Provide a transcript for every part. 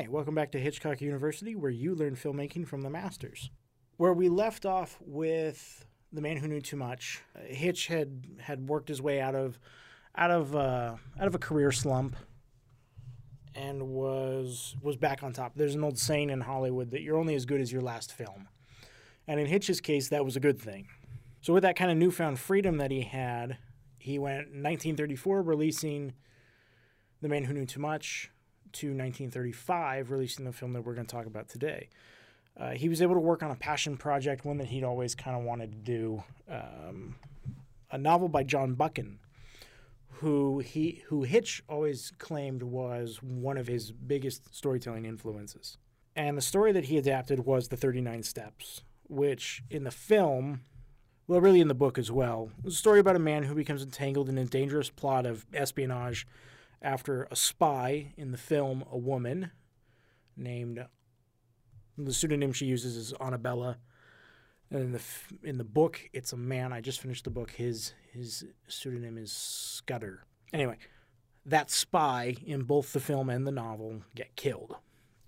Hi, welcome back to Hitchcock University, where you learn filmmaking from the masters. Where we left off with the man who knew too much, Hitch had had worked his way out of out of uh, out of a career slump and was was back on top. There's an old saying in Hollywood that you're only as good as your last film, and in Hitch's case, that was a good thing. So with that kind of newfound freedom that he had, he went 1934 releasing The Man Who Knew Too Much to 1935 releasing the film that we're going to talk about today. Uh, he was able to work on a passion project, one that he'd always kind of wanted to do, um, a novel by John Buchan, who he who Hitch always claimed was one of his biggest storytelling influences. And the story that he adapted was The 39 Steps, which in the film, well, really in the book as well, was a story about a man who becomes entangled in a dangerous plot of espionage after a spy in the film, a woman named the pseudonym she uses is Annabella. And in the in the book, it's a man. I just finished the book. His his pseudonym is Scudder. Anyway, that spy in both the film and the novel get killed,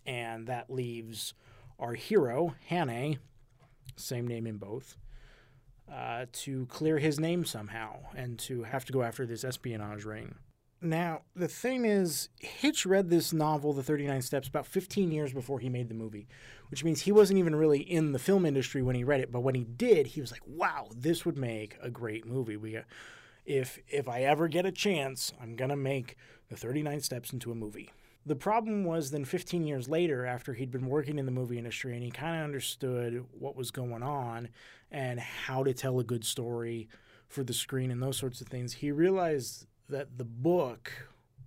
and that leaves our hero Hannay, same name in both, uh, to clear his name somehow and to have to go after this espionage ring. Now, the thing is, Hitch read this novel, The 39 Steps, about 15 years before he made the movie, which means he wasn't even really in the film industry when he read it. But when he did, he was like, wow, this would make a great movie. We if, if I ever get a chance, I'm going to make The 39 Steps into a movie. The problem was then 15 years later, after he'd been working in the movie industry and he kind of understood what was going on and how to tell a good story for the screen and those sorts of things, he realized that the book,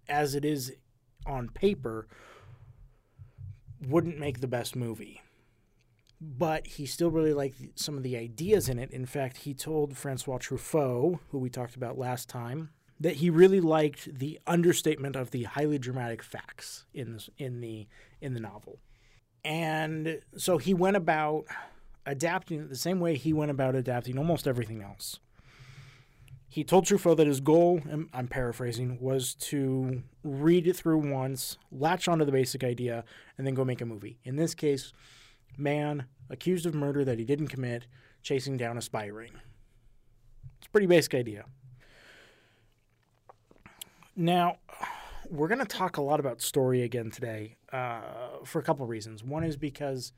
as it is on paper, wouldn't make the best movie. But he still really liked some of the ideas in it. In fact, he told Francois Truffaut, who we talked about last time, that he really liked the understatement of the highly dramatic facts in in the in the novel. And so he went about adapting it the same way he went about adapting almost everything else. He told Truffaut that his goal, I'm paraphrasing, was to read it through once, latch onto the basic idea, and then go make a movie. In this case, man accused of murder that he didn't commit, chasing down a spy ring. It's a pretty basic idea. Now, we're going to talk a lot about story again today uh, for a couple reasons. One is because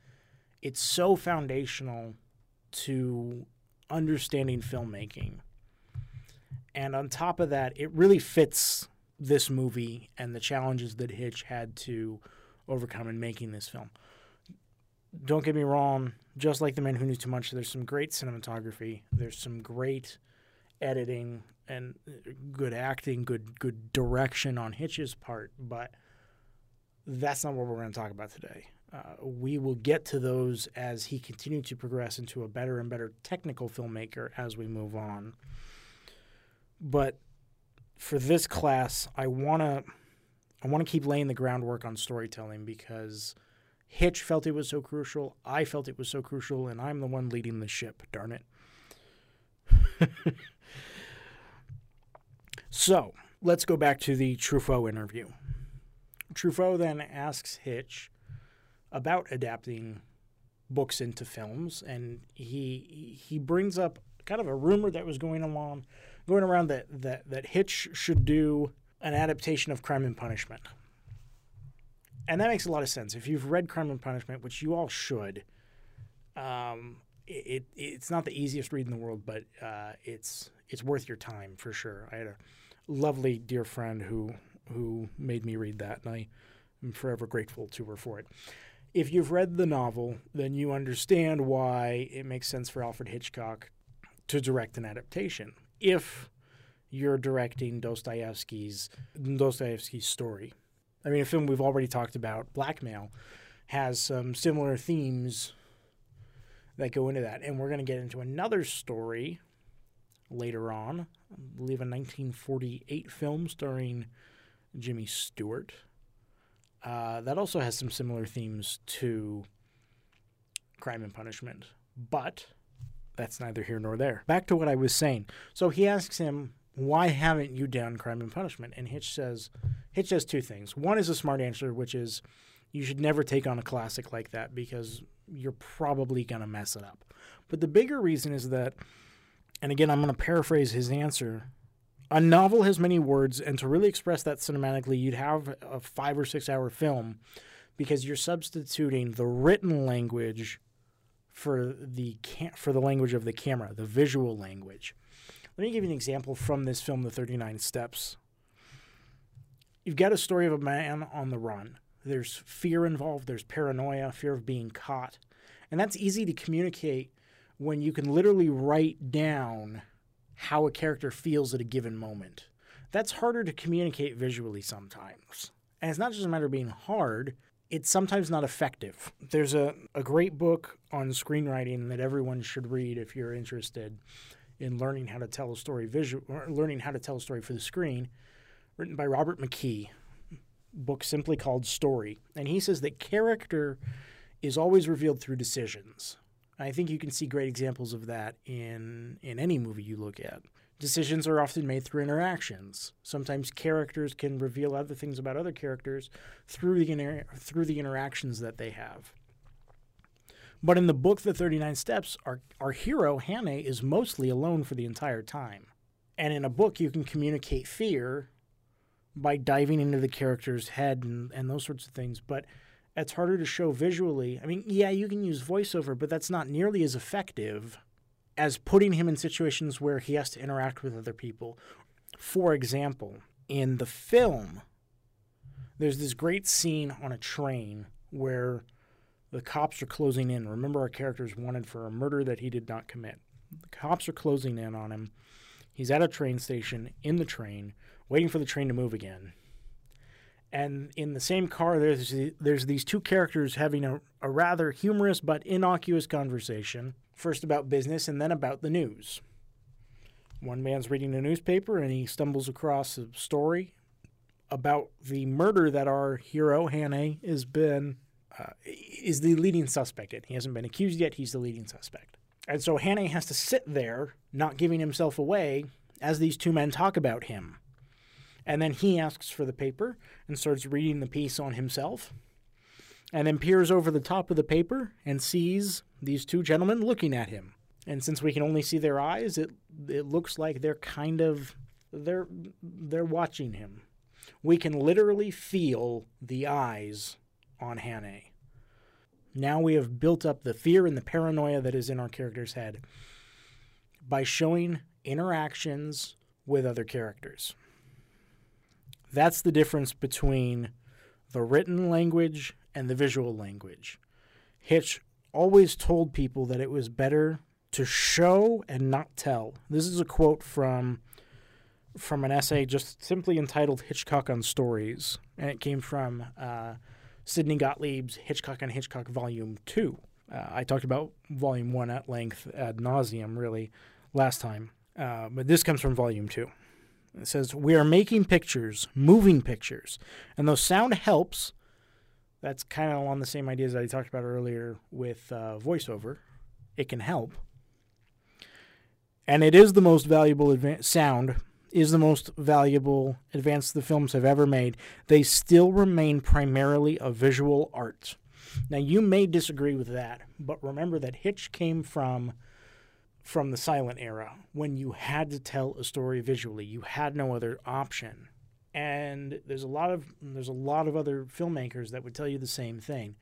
it's so foundational to understanding filmmaking and on top of that, it really fits this movie and the challenges that Hitch had to overcome in making this film. Don't get me wrong, just like The Man Who Knew Too Much, there's some great cinematography, there's some great editing and good acting, good good direction on Hitch's part, but that's not what we're going to talk about today. Uh, we will get to those as he continued to progress into a better and better technical filmmaker as we move on. But for this class, I want to I want to keep laying the groundwork on storytelling because Hitch felt it was so crucial. I felt it was so crucial, and I'm the one leading the ship. Darn it. so let's go back to the Truffaut interview. Truffaut then asks Hitch about adapting books into films, and he he brings up kind of a rumor that was going along going around that that that Hitch should do an adaptation of Crime and Punishment. And that makes a lot of sense. If you've read Crime and Punishment, which you all should, um, it, it, it's not the easiest read in the world, but uh, it's it's worth your time for sure. I had a lovely dear friend who who made me read that, and I am forever grateful to her for it. If you've read the novel, then you understand why it makes sense for Alfred Hitchcock to direct an adaptation if you're directing Dostoevsky's Dostoevsky's story. I mean, a film we've already talked about, Blackmail, has some similar themes that go into that, and we're going to get into another story later on. I believe a 1948 film starring Jimmy Stewart. Uh, that also has some similar themes to Crime and Punishment, but that's neither here nor there. Back to what I was saying. So he asks him, why haven't you done crime and punishment? And Hitch says, Hitch says two things. One is a smart answer, which is, you should never take on a classic like that because you're probably going to mess it up. But the bigger reason is that, and again, I'm going to paraphrase his answer. A novel has many words, and to really express that cinematically, you'd have a five or six hour film because you're substituting the written language for the cam- for the language of the camera, the visual language. Let me give you an example from this film, The 39 Steps. You've got a story of a man on the run. There's fear involved, there's paranoia, fear of being caught. And that's easy to communicate when you can literally write down how a character feels at a given moment. That's harder to communicate visually sometimes. And it's not just a matter of being hard, it's sometimes not effective. There's a, a great book on screenwriting that everyone should read if you're interested in learning how to tell a story visual learning how to tell a story for the screen, written by Robert McKee. Book simply called Story. And he says that character is always revealed through decisions. I think you can see great examples of that in in any movie you look at. Decisions are often made through interactions. Sometimes characters can reveal other things about other characters through the inter- through the interactions that they have. But in the book, The 39 Steps, our, our hero, Hannay, is mostly alone for the entire time. And in a book, you can communicate fear by diving into the character's head and, and those sorts of things. But it's harder to show visually. I mean, yeah, you can use voiceover, but that's not nearly as effective as putting him in situations where he has to interact with other people. For example, in the film, there's this great scene on a train where the cops are closing in. Remember, our character is wanted for a murder that he did not commit. The cops are closing in on him. He's at a train station in the train, waiting for the train to move again. And in the same car, there's there's these two characters having a, a rather humorous but innocuous conversation first about business and then about the news. One man's reading a newspaper and he stumbles across a story about the murder that our hero, Hannay, has been, uh, is the leading suspect in. He hasn't been accused yet, he's the leading suspect. And so Hannay has to sit there, not giving himself away, as these two men talk about him. And then he asks for the paper and starts reading the piece on himself and then peers over the top of the paper and sees these two gentlemen looking at him. And since we can only see their eyes, it it looks like they're kind of they're they're watching him. We can literally feel the eyes on Hannay. Now we have built up the fear and the paranoia that is in our character's head by showing interactions with other characters. That's the difference between the written language and the visual language. Hitch always told people that it was better to show and not tell. This is a quote from from an essay just simply entitled Hitchcock on Stories, and it came from uh, Sidney Gottlieb's Hitchcock on Hitchcock Volume 2. Uh, I talked about Volume 1 at length, ad nauseum, really, last time, uh, but this comes from Volume 2. It says, We are making pictures, moving pictures, and though sound helps, that's kind of along the same ideas that I talked about earlier with uh, voiceover. It can help. And it is the most valuable adva- sound, is the most valuable advance the films have ever made. They still remain primarily a visual art. Now, you may disagree with that, but remember that Hitch came from from the silent era when you had to tell a story visually. You had no other option and there's a lot of there's a lot of other filmmakers that would tell you the same thing.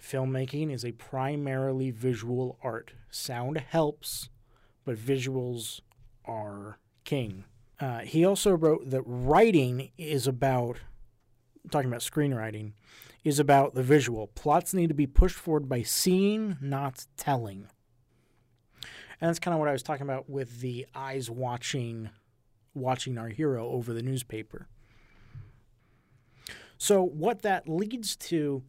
Filmmaking is a primarily visual art. Sound helps, but visuals are king. Uh, he also wrote that writing is about talking about screenwriting is about the visual. Plots need to be pushed forward by seeing, not telling. And that's kind of what I was talking about with the eyes watching watching our hero over the newspaper. So, what that leads to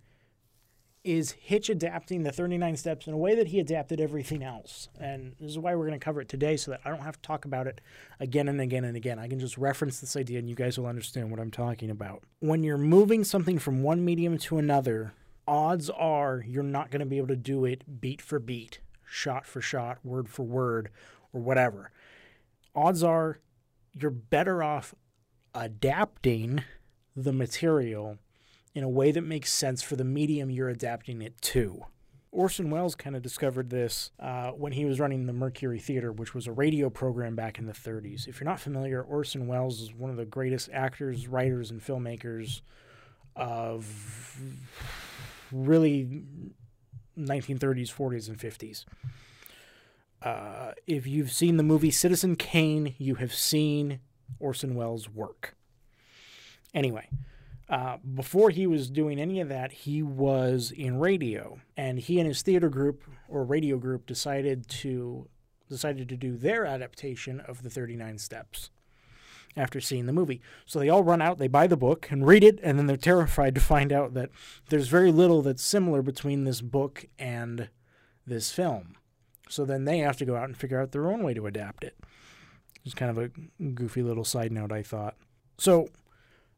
is Hitch adapting the 39 steps in a way that he adapted everything else. And this is why we're going to cover it today so that I don't have to talk about it again and again and again. I can just reference this idea and you guys will understand what I'm talking about. When you're moving something from one medium to another, odds are you're not going to be able to do it beat for beat, shot for shot, word for word, or whatever. Odds are you're better off adapting the material in a way that makes sense for the medium you're adapting it to. Orson Welles kind of discovered this uh, when he was running the Mercury Theater, which was a radio program back in the 30s. If you're not familiar, Orson Welles is one of the greatest actors, writers, and filmmakers of really 1930s, 40s, and 50s. Uh, if you've seen the movie Citizen Kane, you have seen Orson Welles' work. Anyway, uh, before he was doing any of that, he was in radio, and he and his theater group or radio group decided to decided to do their adaptation of the 39 Steps after seeing the movie. So they all run out, they buy the book and read it, and then they're terrified to find out that there's very little that's similar between this book and this film. So then they have to go out and figure out their own way to adapt it. It's kind of a goofy little side note, I thought. So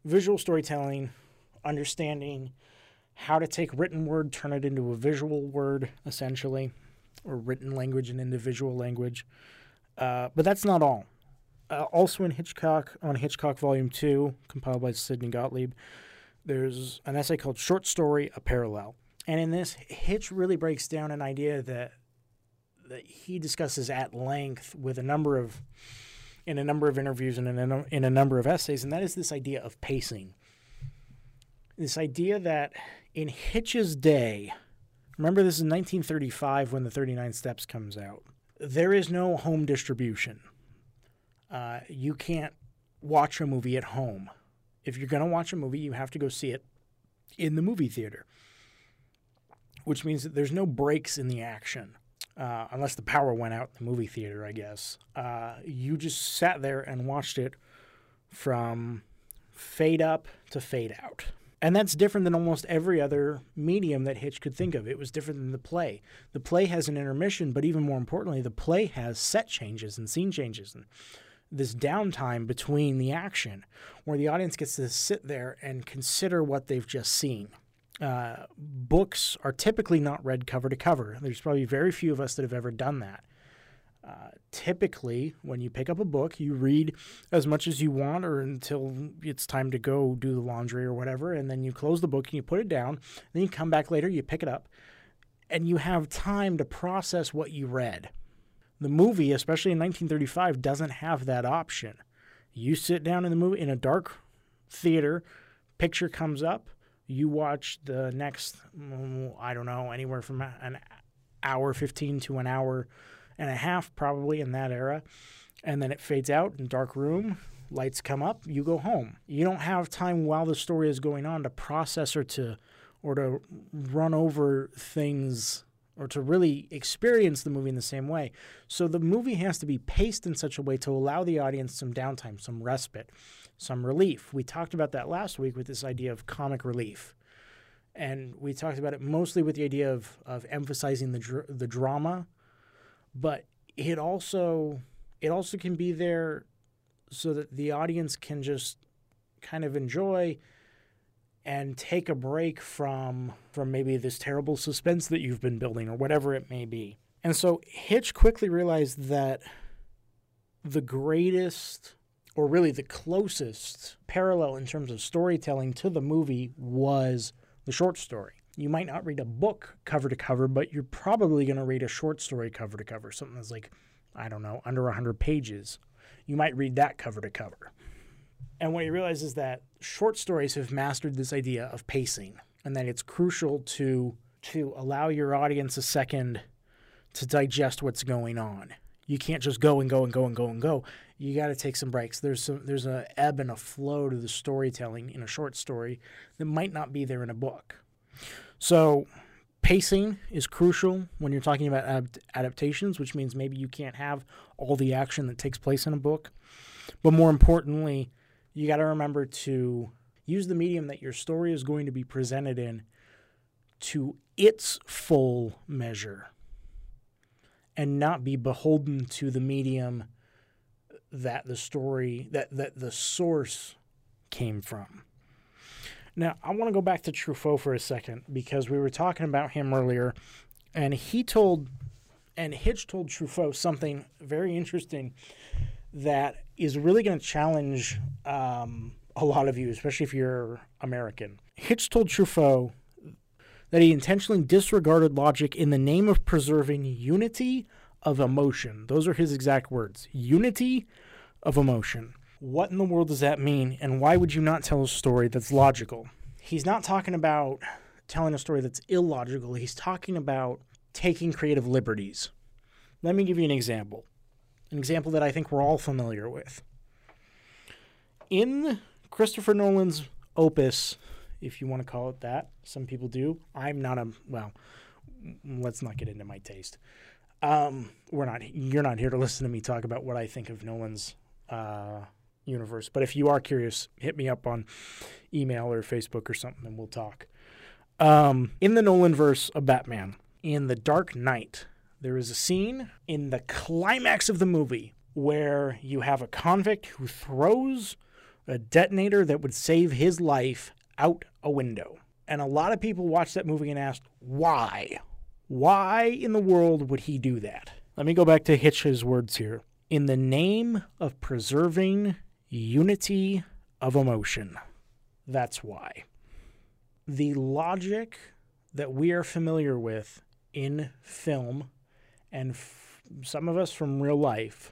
visual storytelling, understanding how to take written word, turn it into a visual word, essentially, or written language and individual language. Uh, but that's not all. Uh, also in Hitchcock, on Hitchcock Volume 2, compiled by Sidney Gottlieb, there's an essay called Short Story, A Parallel. And in this, Hitch really breaks down an idea that that he discusses at length with a number of in a number of interviews and in a, in a number of essays, and that is this idea of pacing. This idea that in Hitch's day, remember this is 1935 when the 39 Steps comes out, there is no home distribution. Uh, you can't watch a movie at home. If you're going to watch a movie, you have to go see it in the movie theater, which means that there's no breaks in the action uh, unless the power went out in the movie theater, I guess. Uh, you just sat there and watched it from fade up to fade out. And that's different than almost every other medium that Hitch could think of. It was different than the play. The play has an intermission, but even more importantly, the play has set changes and scene changes and this downtime between the action where the audience gets to sit there and consider what they've just seen uh, books are typically not read cover to cover. There's probably very few of us that have ever done that. Uh, typically, when you pick up a book, you read as much as you want or until it's time to go do the laundry or whatever, and then you close the book and you put it down. Then you come back later, you pick it up, and you have time to process what you read. The movie, especially in 1935, doesn't have that option. You sit down in the movie in a dark theater, picture comes up, you watch the next, mm, I don't know, anywhere from an hour 15 to an hour and a half, probably in that era. And then it fades out in dark room, lights come up, you go home. You don't have time while the story is going on to process or to or to run over things or to really experience the movie in the same way. So the movie has to be paced in such a way to allow the audience some downtime, some respite some relief. We talked about that last week with this idea of comic relief. And we talked about it mostly with the idea of, of emphasizing the, dr- the drama, but it also it also can be there so that the audience can just kind of enjoy and take a break from from maybe this terrible suspense that you've been building or whatever it may be. And so Hitch quickly realized that the greatest or really the closest parallel in terms of storytelling to the movie was the short story. You might not read a book cover to cover, but you're probably going to read a short story cover to cover, something that's like, I don't know, under 100 pages. You might read that cover to cover. And what you realize is that short stories have mastered this idea of pacing and that it's crucial to to allow your audience a second to digest what's going on. You can't just go and go and go and go and go you got to take some breaks. There's some there's a ebb and a flow to the storytelling in a short story that might not be there in a book. So pacing is crucial when you're talking about ad- adaptations, which means maybe you can't have all the action that takes place in a book. But more importantly, you got to remember to use the medium that your story is going to be presented in to its full measure and not be beholden to the medium that the story that that the source came from. Now, I want to go back to Truffaut for a second because we were talking about him earlier, and he told, and Hitch told Truffaut something very interesting that is really going to challenge um, a lot of you, especially if you're American. Hitch told Truffaut that he intentionally disregarded logic in the name of preserving unity of emotion. Those are his exact words unity of emotion. What in the world does that mean, and why would you not tell a story that's logical? He's not talking about telling a story that's illogical, he's talking about taking creative liberties. Let me give you an example. An example that I think we're all familiar with. In Christopher Nolan's opus, if you want to call it that, some people do. I'm not a, well, let's not get into my taste. Um, we're not, you're not here to listen to me talk about what I think of Nolan's uh, universe. But if you are curious, hit me up on email or Facebook or something and we'll talk. Um, in the Nolan verse of Batman, in The Dark Knight, there is a scene in the climax of the movie where you have a convict who throws a detonator that would save his life out a window. And a lot of people watched that movie and asked, why? Why in the world would he do that? Let me go back to Hitch's words here. In the name of preserving unity of emotion. That's why. The logic that we are familiar with in film and f- some of us from real life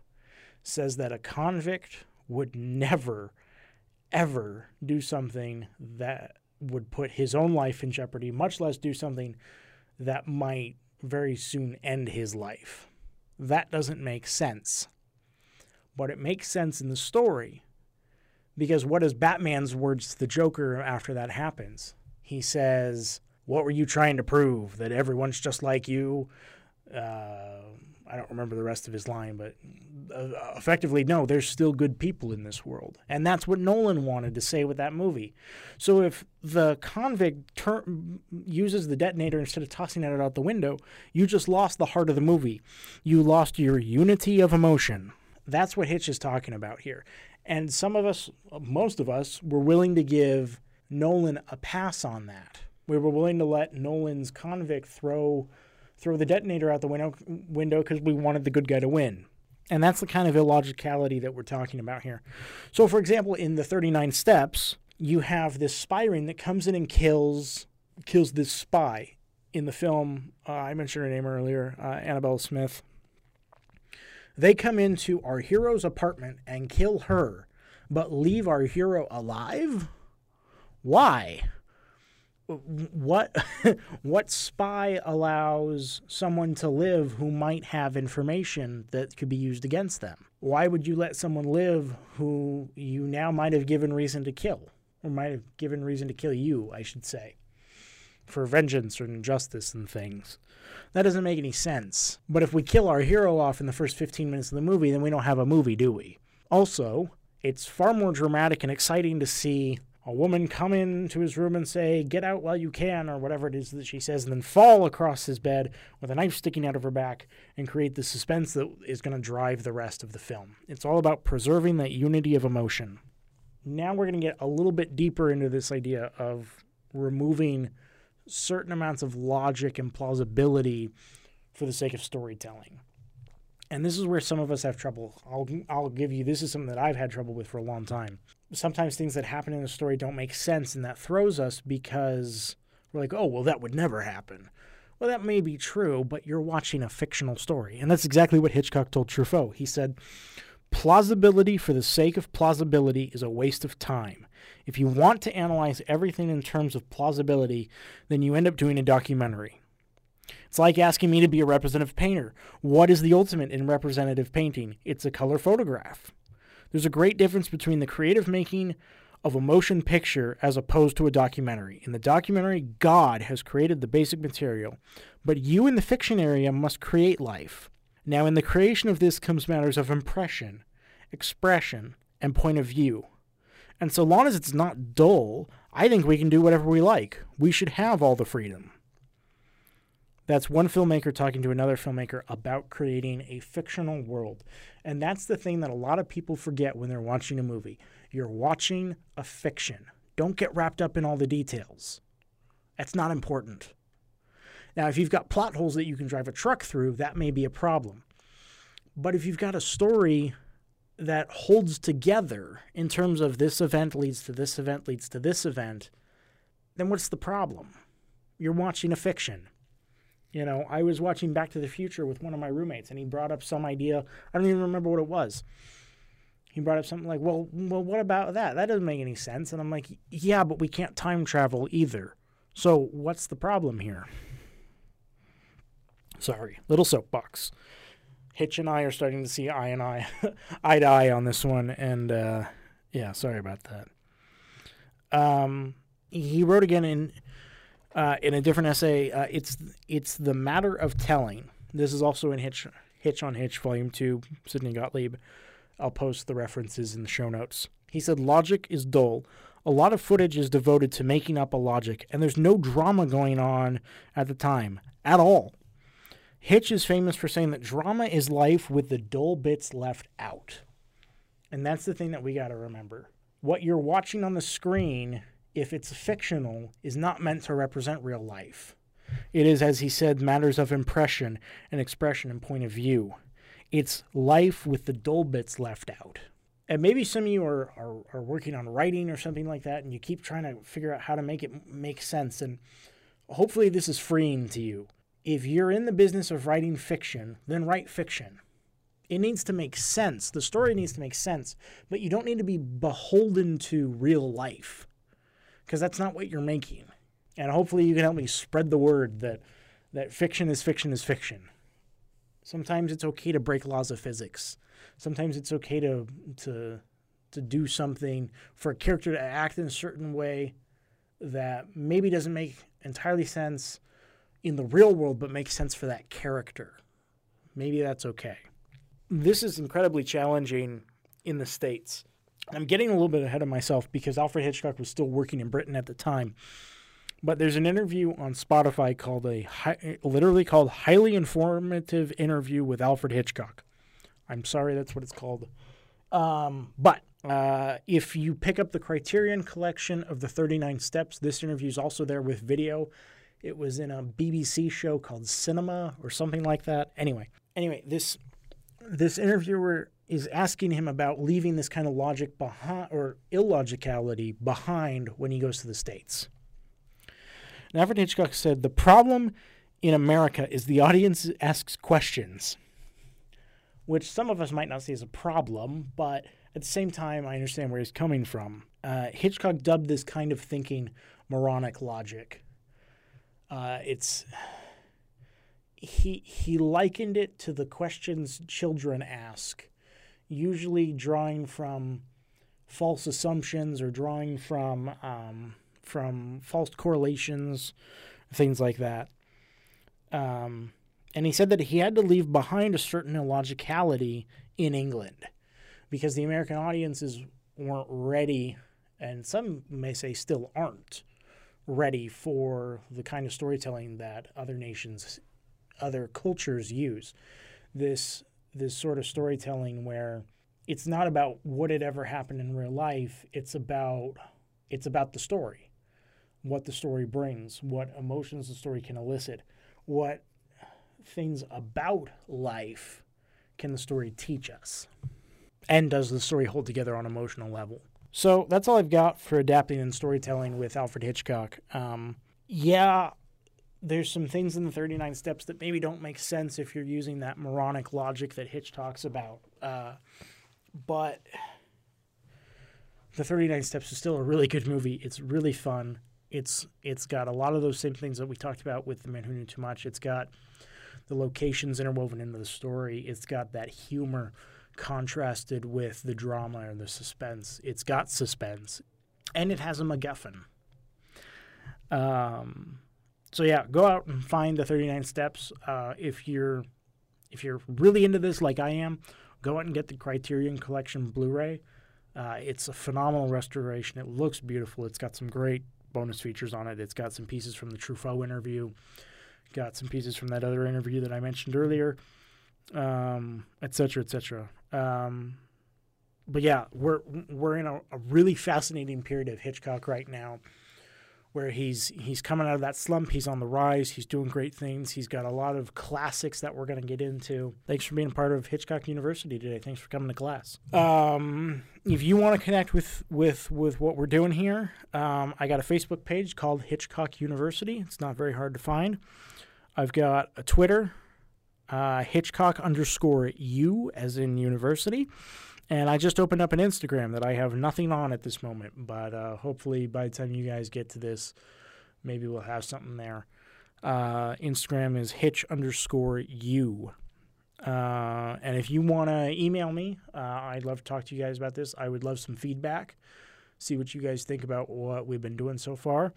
says that a convict would never, ever do something that would put his own life in jeopardy, much less do something that might very soon end his life. That doesn't make sense. But it makes sense in the story because what is Batman's words to the Joker after that happens? He says, What were you trying to prove? That everyone's just like you? Uh, I don't remember the rest of his line, but uh, effectively, no, there's still good people in this world. And that's what Nolan wanted to say with that movie. So if the convict ter- uses the detonator instead of tossing it out the window, you just lost the heart of the movie. You lost your unity of emotion. That's what Hitch is talking about here. And some of us, most of us, were willing to give Nolan a pass on that. We were willing to let Nolan's convict throw throw the detonator out the window window because we wanted the good guy to win. And that's the kind of illogicality that we're talking about here. So, for example, in the 39 steps, you have this spy ring that comes in and kills kills this spy. In the film, uh, I mentioned her name earlier, uh, Annabelle Smith. They come into our hero's apartment and kill her, but leave our hero alive? Why? What what spy allows someone to live who might have information that could be used against them? Why would you let someone live who you now might have given reason to kill? Or might have given reason to kill you, I should say for vengeance or injustice and things. That doesn't make any sense. But if we kill our hero off in the first 15 minutes of the movie, then we don't have a movie, do we? Also, it's far more dramatic and exciting to see a woman come into his room and say, Get out while you can, or whatever it is that she says, and then fall across his bed with a knife sticking out of her back and create the suspense that is going to drive the rest of the film. It's all about preserving that unity of emotion. Now we're going to get a little bit deeper into this idea of removing certain amounts of logic and plausibility for the sake of storytelling. And this is where some of us have trouble. I'll, I'll give you this is something that I've had trouble with for a long time. Sometimes things that happen in a story don't make sense, and that throws us because we're like, oh, well, that would never happen. Well, that may be true, but you're watching a fictional story. And that's exactly what Hitchcock told Truffaut. He said, plausibility for the sake of plausibility is a waste of time. If you want to analyze everything in terms of plausibility, then you end up doing a documentary. It's like asking me to be a representative painter. What is the ultimate in representative painting? It's a color photograph. There's a great difference between the creative making of a motion picture as opposed to a documentary. In the documentary, God has created the basic material, but you in the fiction area must create life. Now, in the creation of this comes matters of impression, expression, and point of view. And so long as it's not dull, I think we can do whatever we like. We should have all the freedom. That's one filmmaker talking to another filmmaker about creating a fictional world. And that's the thing that a lot of people forget when they're watching a movie. You're watching a fiction. Don't get wrapped up in all the details. That's not important. Now, if you've got plot holes that you can drive a truck through, that may be a problem. But if you've got a story that holds together in terms of this event leads to this event leads to this event, then what's the problem? You're watching a fiction. You know, I was watching Back to the Future with one of my roommates, and he brought up some idea. I don't even remember what it was. He brought up something like, "Well, well, what about that? That doesn't make any sense." And I'm like, "Yeah, but we can't time travel either. So what's the problem here?" Sorry, little soapbox. Hitch and I are starting to see eye and eye, eye to eye on this one, and uh, yeah, sorry about that. Um, he wrote again in uh, in a different essay. Uh, it's it's the matter of telling. This is also in Hitch Hitch on Hitch, Volume Two, Sidney Gottlieb. I'll post the references in the show notes. He said logic is dull. A lot of footage is devoted to making up a logic, and there's no drama going on at the time at all. Hitch is famous for saying that drama is life with the dull bits left out. And that's the thing that we got to remember. What you're watching on the screen, if it's fictional, is not meant to represent real life. It is, as he said, matters of impression and expression and point of view. It's life with the dull bits left out. And maybe some of you are, are, are working on writing or something like that, and you keep trying to figure out how to make it make sense. And hopefully, this is freeing to you if you're in the business of writing fiction, then write fiction. It needs to make sense. The story needs to make sense, but you don't need to be beholden to real life because that's not what you're making. And hopefully you can help me spread the word that that fiction is fiction is fiction. Sometimes it's okay to break laws of physics. Sometimes it's okay to to to do something for a character to act in a certain way that maybe doesn't make entirely sense in the real world but makes sense for that character. Maybe that's okay. This is incredibly challenging in the States. I'm getting a little bit ahead of myself because Alfred Hitchcock was still working in Britain at the time. But there's an interview on Spotify called a literally called highly informative interview with Alfred Hitchcock. I'm sorry, that's what it's called. Um, but uh, if you pick up the Criterion collection of the 39 Steps, this interview is also there with video. It was in a BBC show called Cinema or something like that. Anyway, anyway, this this interviewer is asking him about leaving this kind of logic behind or illogicality behind when he goes to the states. And Alfred Hitchcock said the problem in America is the audience asks questions, which some of us might not see as a problem, but at the same time, I understand where he's coming from. Uh, Hitchcock dubbed this kind of thinking moronic logic. Uh, it's he he likened it to the questions children ask, usually drawing from false assumptions or drawing from um, from false correlations, things like that. Um, and he said that he had to leave behind a certain illogicality in England because the American audiences weren't ready, and some may say still aren't ready for the kind of storytelling that other nations, other cultures use. This this sort of storytelling where it's not about what had ever happened in real life. It's about it's about the story, what the story brings, what emotions the story can elicit, what things about life can the story teach us, and does the story hold together on emotional level. So that's all I've got for adapting and storytelling with Alfred Hitchcock. Um, yeah, there's some things in the 39 steps that maybe don't make sense if you're using that moronic logic that Hitch talks about. Uh, but the 39 steps is still a really good movie. It's really fun. It's it's got a lot of those same things that we talked about with The Man Who Knew Too Much. It's got the locations interwoven into the story. It's got that humor contrasted with the drama or the suspense. It's got suspense, and it has a MacGuffin. Um, so yeah, go out and find the 39 steps. Uh, if you're if you're really into this, like I am, go out and get the Criterion Collection Blu-ray. Uh, it's a phenomenal restoration. It looks beautiful. It's got some great bonus features on it. It's got some pieces from the Truffaut interview, got some pieces from that other interview that I mentioned earlier, um, et cetera, et cetera. Um, but yeah, we're we're in a, a, really fascinating period of Hitchcock right now, where he's he's coming out of that slump. He's on the rise. He's doing great things. He's got a lot of classics that we're going to get into. Thanks for being part of Hitchcock University today. Thanks for coming to class. Um, if you want to connect with with with what we're doing here, um, I got a Facebook page called Hitchcock University. It's not very hard to find. I've got a Twitter, uh, Hitchcock underscore U as in university. And I just opened up an Instagram that I have nothing on at this moment, but uh, hopefully by the time you guys get to this, maybe we'll have something there. Uh, Instagram is hitch underscore u. Uh, and if you want to email me, uh, I'd love to talk to you guys about this. I would love some feedback, see what you guys think about what we've been doing so far.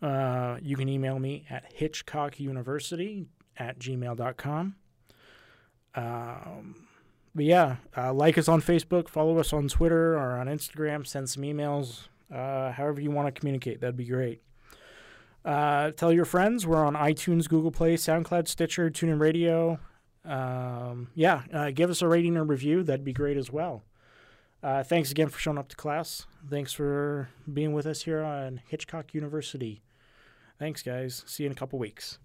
Uh, you can email me at hitchcockuniversity at gmail.com. Um, but yeah, uh, like us on Facebook, follow us on Twitter or on Instagram, send some emails, uh, however you want to communicate. That'd be great. Uh, tell your friends. We're on iTunes, Google Play, SoundCloud, Stitcher, TuneIn Radio. Um, yeah, uh, give us a rating or review. That'd be great as well. Uh, thanks again for showing up to class. Thanks for being with us here on Hitchcock University. Thanks, guys. See you in a couple weeks.